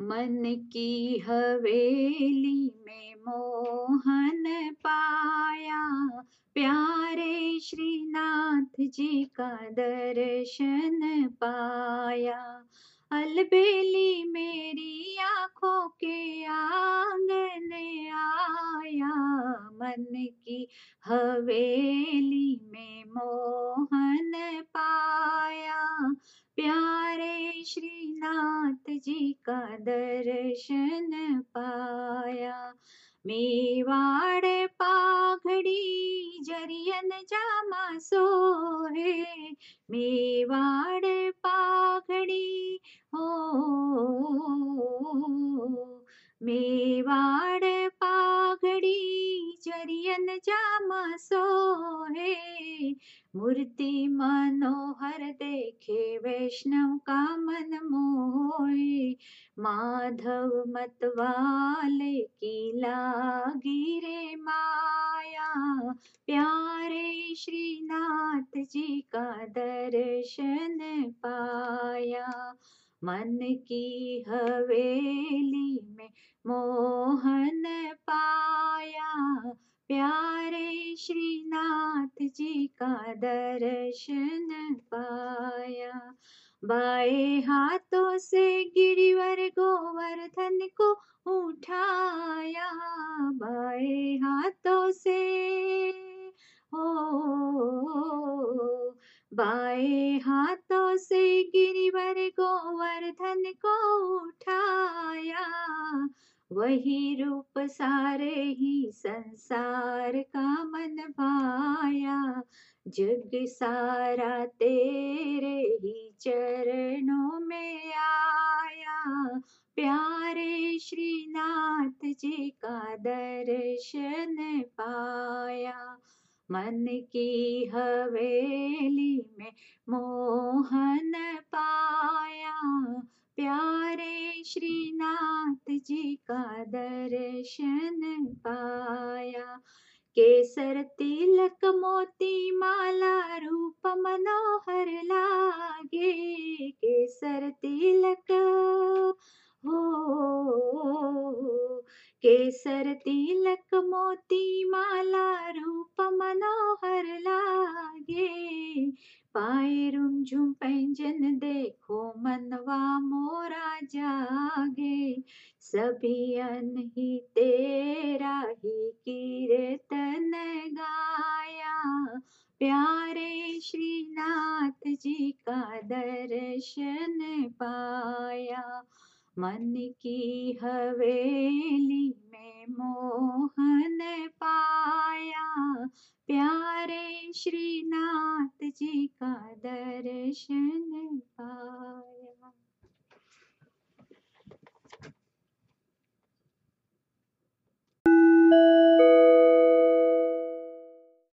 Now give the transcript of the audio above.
मन की हवेली में मोहन पाया। प्यारे श्रीनाथ जी का दर्शन पाया। अलबेली मेरी आँखों के आँगन आया। मन की हवेली में मोहन पाया। प्यारे श्रीनाथ जी का दर्शन पाया। मेवाड़ पाघड़ी जरियन जामा सोहे। मेवाड़ पाघड़ी, हो। मेवाड़ पाघड़ी जरियन जामा सोहे। मूर्ति मनोहर देखे वैष्णव का मन मोहे। माधव मतवाले की लागी रे माया। प्यारे श्रीनाथ जी का दर्शन पाया। मन की हवेली में मोहन पाया। प्यारे श्रीनाथ जी का दर्शन पाया। बाएँ हाथों से गिरिवर गोवर्धन को उठाया। बाए हाथों से बाएँ हाथों से गिरिवर गोवर्धन को उठाया। वही रूप सारे ही संसार का मन भाया। जग सारा तेरे ही चरणों में आया। प्यारे श्रीनाथ जी का दर्शन पाया। मन की हवेली में मोहन पाया। प्यारे श्रीनाथ जी का दर्शन पाया। केसर तिलक मोती माला रूप मनोहर लागे। केसर तिलक हो केसर तिलक मोती माला रूप मनोहर लागे। पाए रुमझुम पैंजन देखो मनवा मोरा जागे। सभी अन ही तेरा ही कीर्तन गाया। प्यारे श्रीनाथ जी का दर्शन पाया। मन की हवेली में मोहन पाया। प्यारे श्रीनाथ जी का दर्शन पाया।